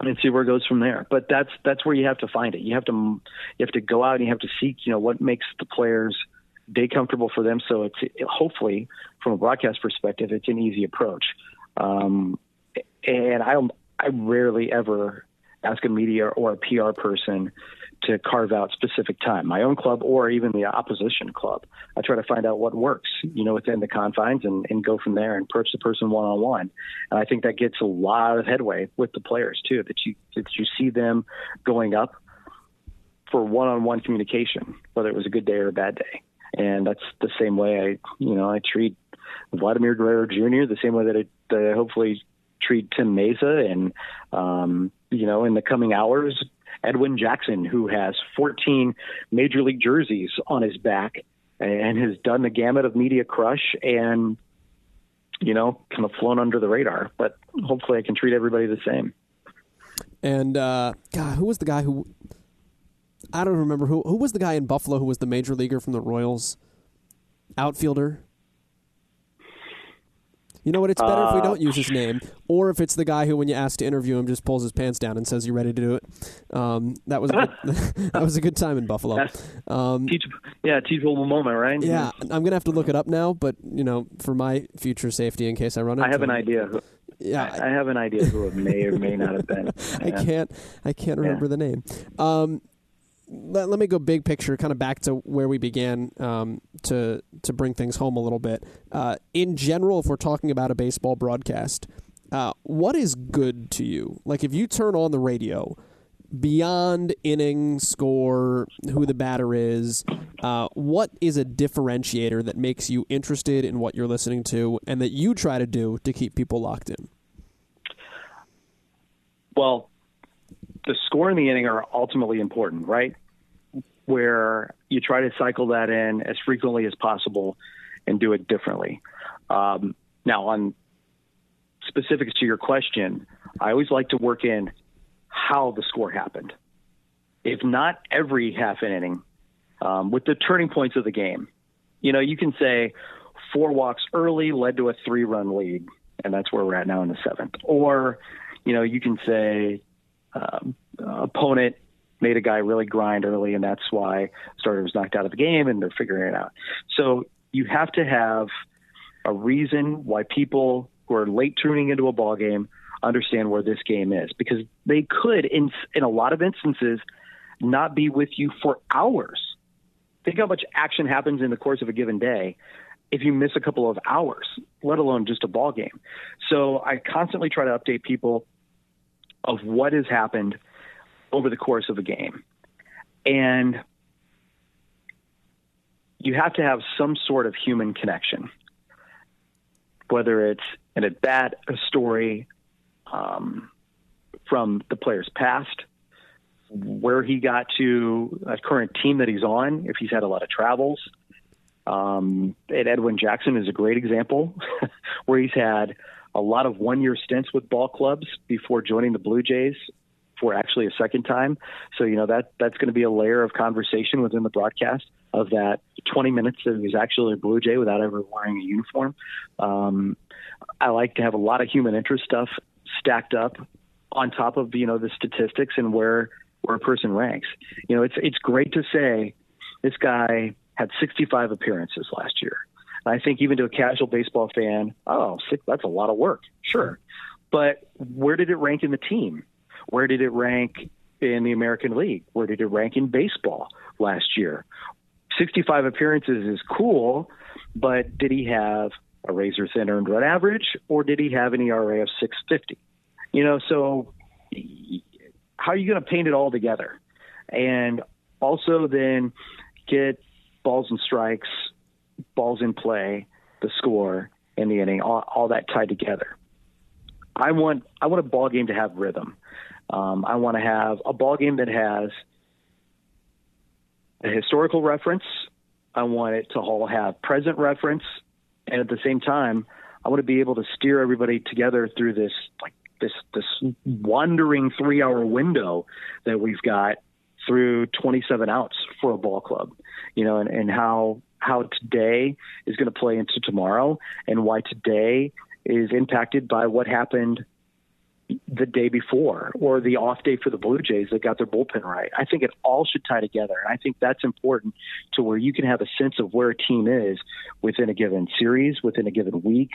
and see where it goes from there. But that's that's where you have to find it. You have to you have to go out and you have to seek you know what makes the players day comfortable for them. So it's hopefully from a broadcast perspective, it's an easy approach. Um, and I I rarely ever ask a media or a PR person to carve out specific time, my own club or even the opposition club. I try to find out what works, you know, within the confines and, and go from there and approach the person one on one. And I think that gets a lot of headway with the players too, that you that you see them going up for one on one communication, whether it was a good day or a bad day. And that's the same way I you know, I treat Vladimir Guerrero Jr. the same way that I, that I hopefully treat Tim Mayza and um, you know, in the coming hours, Edwin Jackson, who has 14 major league jerseys on his back and has done the gamut of media crush and, you know, kind of flown under the radar. But hopefully I can treat everybody the same. And, uh, God, who was the guy who. I don't remember who who was the guy in Buffalo who was the major leaguer from the Royals, outfielder. You know what? It's better uh, if we don't use his name, or if it's the guy who, when you ask to interview him, just pulls his pants down and says, "You ready to do it?" Um, that was a good, that was a good time in Buffalo. Um, teach, yeah, teachable moment, right? Yeah, I'm gonna have to look it up now, but you know, for my future safety, in case I run into, I have him. an idea. Who, yeah, I, I, have an idea who it may or may not have been. I can't, I can't remember yeah. the name. Um, let, let me go big picture, kind of back to where we began um, to to bring things home a little bit. Uh, in general, if we're talking about a baseball broadcast, uh, what is good to you? Like if you turn on the radio, beyond inning, score, who the batter is, uh, what is a differentiator that makes you interested in what you're listening to, and that you try to do to keep people locked in? Well, the score and the inning are ultimately important, right? Where you try to cycle that in as frequently as possible and do it differently. Um, now, on specifics to your question, I always like to work in how the score happened. If not every half an inning, um, with the turning points of the game, you know, you can say four walks early led to a three run lead, and that's where we're at now in the seventh. Or, you know, you can say um, opponent made a guy really grind early, and that's why starter was knocked out of the game, and they're figuring it out. So you have to have a reason why people who are late tuning into a ball game understand where this game is, because they could, in in a lot of instances, not be with you for hours. Think how much action happens in the course of a given day if you miss a couple of hours, let alone just a ball game. So I constantly try to update people of what has happened over the course of a game. And you have to have some sort of human connection, whether it's an at bat, a story um, from the player's past, where he got to a current team that he's on, if he's had a lot of travels. Um, and Edwin Jackson is a great example where he's had a lot of one year stints with ball clubs before joining the Blue Jays for actually a second time. So, you know, that that's going to be a layer of conversation within the broadcast of that 20 minutes that he was actually a Blue Jay without ever wearing a uniform. Um, I like to have a lot of human interest stuff stacked up on top of, you know, the statistics and where, where a person ranks. You know, it's, it's great to say this guy had 65 appearances last year. And I think even to a casual baseball fan, oh, that's a lot of work. Sure. But where did it rank in the team? Where did it rank in the American League? Where did it rank in baseball last year? 65 appearances is cool, but did he have a razor thin earned run average or did he have an ERA of 650? You know, so how are you going to paint it all together? And also then get balls and strikes, balls in play, the score, and the inning, all, all that tied together. I want I want a ball game to have rhythm. Um, I want to have a ball game that has a historical reference. I want it to all have present reference, and at the same time, I want to be able to steer everybody together through this like this this wandering three hour window that we've got through 27 outs for a ball club, you know, and, and how how today is going to play into tomorrow, and why today is impacted by what happened the day before or the off day for the Blue Jays that got their bullpen right. I think it all should tie together. And I think that's important to where you can have a sense of where a team is within a given series, within a given week,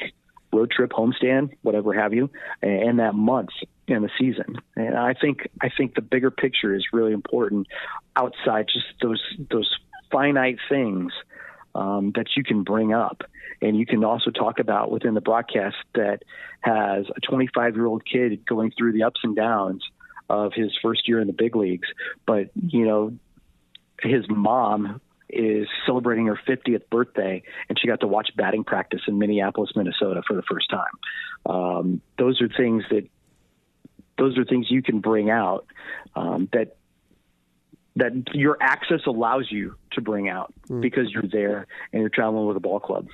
road trip, homestand, whatever have you, and that month in the season. And I think I think the bigger picture is really important outside just those those finite things um, that you can bring up. And you can also talk about within the broadcast that has a 25 year old kid going through the ups and downs of his first year in the big leagues. But, you know, his mom is celebrating her 50th birthday, and she got to watch batting practice in Minneapolis, Minnesota for the first time. Um, those are things that those are things you can bring out um, that that your access allows you to bring out mm. because you're there and you're traveling with a ball club.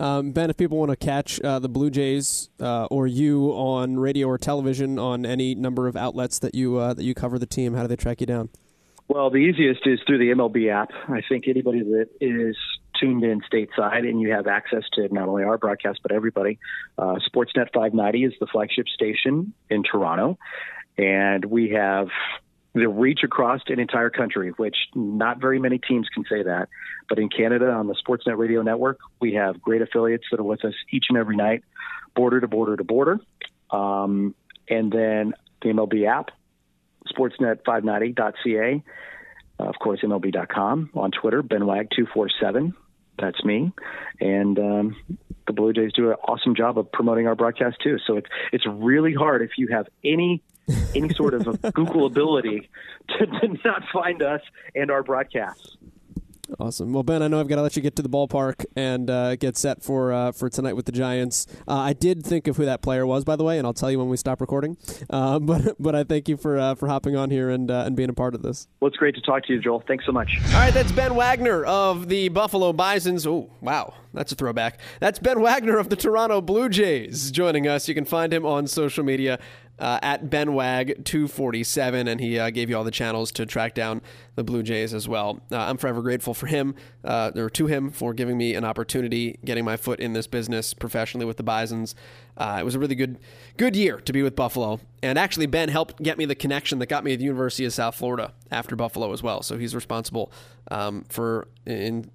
Um, ben, if people want to catch uh, the Blue Jays uh, or you on radio or television on any number of outlets that you uh, that you cover the team, how do they track you down? Well, the easiest is through the MLB app. I think anybody that is tuned in stateside and you have access to not only our broadcast but everybody, uh, Sportsnet 590 is the flagship station in Toronto, and we have the reach across an entire country, which not very many teams can say that. But in Canada, on the Sportsnet Radio Network, we have great affiliates that are with us each and every night, border to border to border. Um, and then the MLB app, sportsnet590.ca, uh, of course, MLB.com, on Twitter, BenWag247. That's me. And um, the Blue Jays do an awesome job of promoting our broadcast, too. So it's, it's really hard if you have any any sort of Google ability to, to not find us and our broadcasts. Awesome. Well, Ben, I know I've got to let you get to the ballpark and uh, get set for uh, for tonight with the Giants. Uh, I did think of who that player was, by the way, and I'll tell you when we stop recording. Uh, but but I thank you for uh, for hopping on here and uh, and being a part of this. Well, it's great to talk to you, Joel. Thanks so much. All right, that's Ben Wagner of the Buffalo Bisons. Oh, wow, that's a throwback. That's Ben Wagner of the Toronto Blue Jays joining us. You can find him on social media uh, at benwag247, and he uh, gave you all the channels to track down the Blue Jays as well. Uh, I'm forever grateful for him, uh, or to him, for giving me an opportunity, getting my foot in this business professionally with the Bisons. Uh, it was a really good, good year to be with Buffalo, and actually Ben helped get me the connection that got me at the University of South Florida after Buffalo as well. So he's responsible um, for, in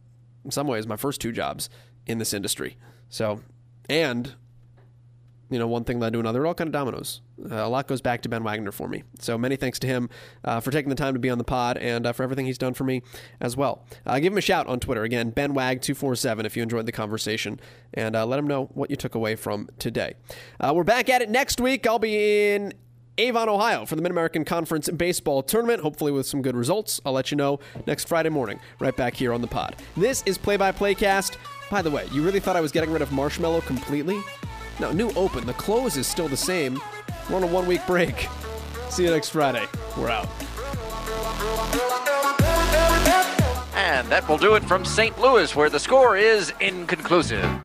some ways, my first two jobs in this industry. So, and you know, one thing led to another. It all kind of dominoes. Uh, a lot goes back to Ben Wagner for me. So many thanks to him uh, for taking the time to be on the pod and uh, for everything he's done for me as well. Uh, give him a shout on Twitter. Again, Ben BenWag247 if you enjoyed the conversation. And uh, let him know what you took away from today. Uh, we're back at it next week. I'll be in Avon, Ohio for the Mid American Conference Baseball Tournament, hopefully with some good results. I'll let you know next Friday morning, right back here on the pod. This is Play by Play Cast. By the way, you really thought I was getting rid of Marshmallow completely? No, new open. The close is still the same. We're on a one week break. See you next Friday. We're out. And that will do it from St. Louis, where the score is inconclusive.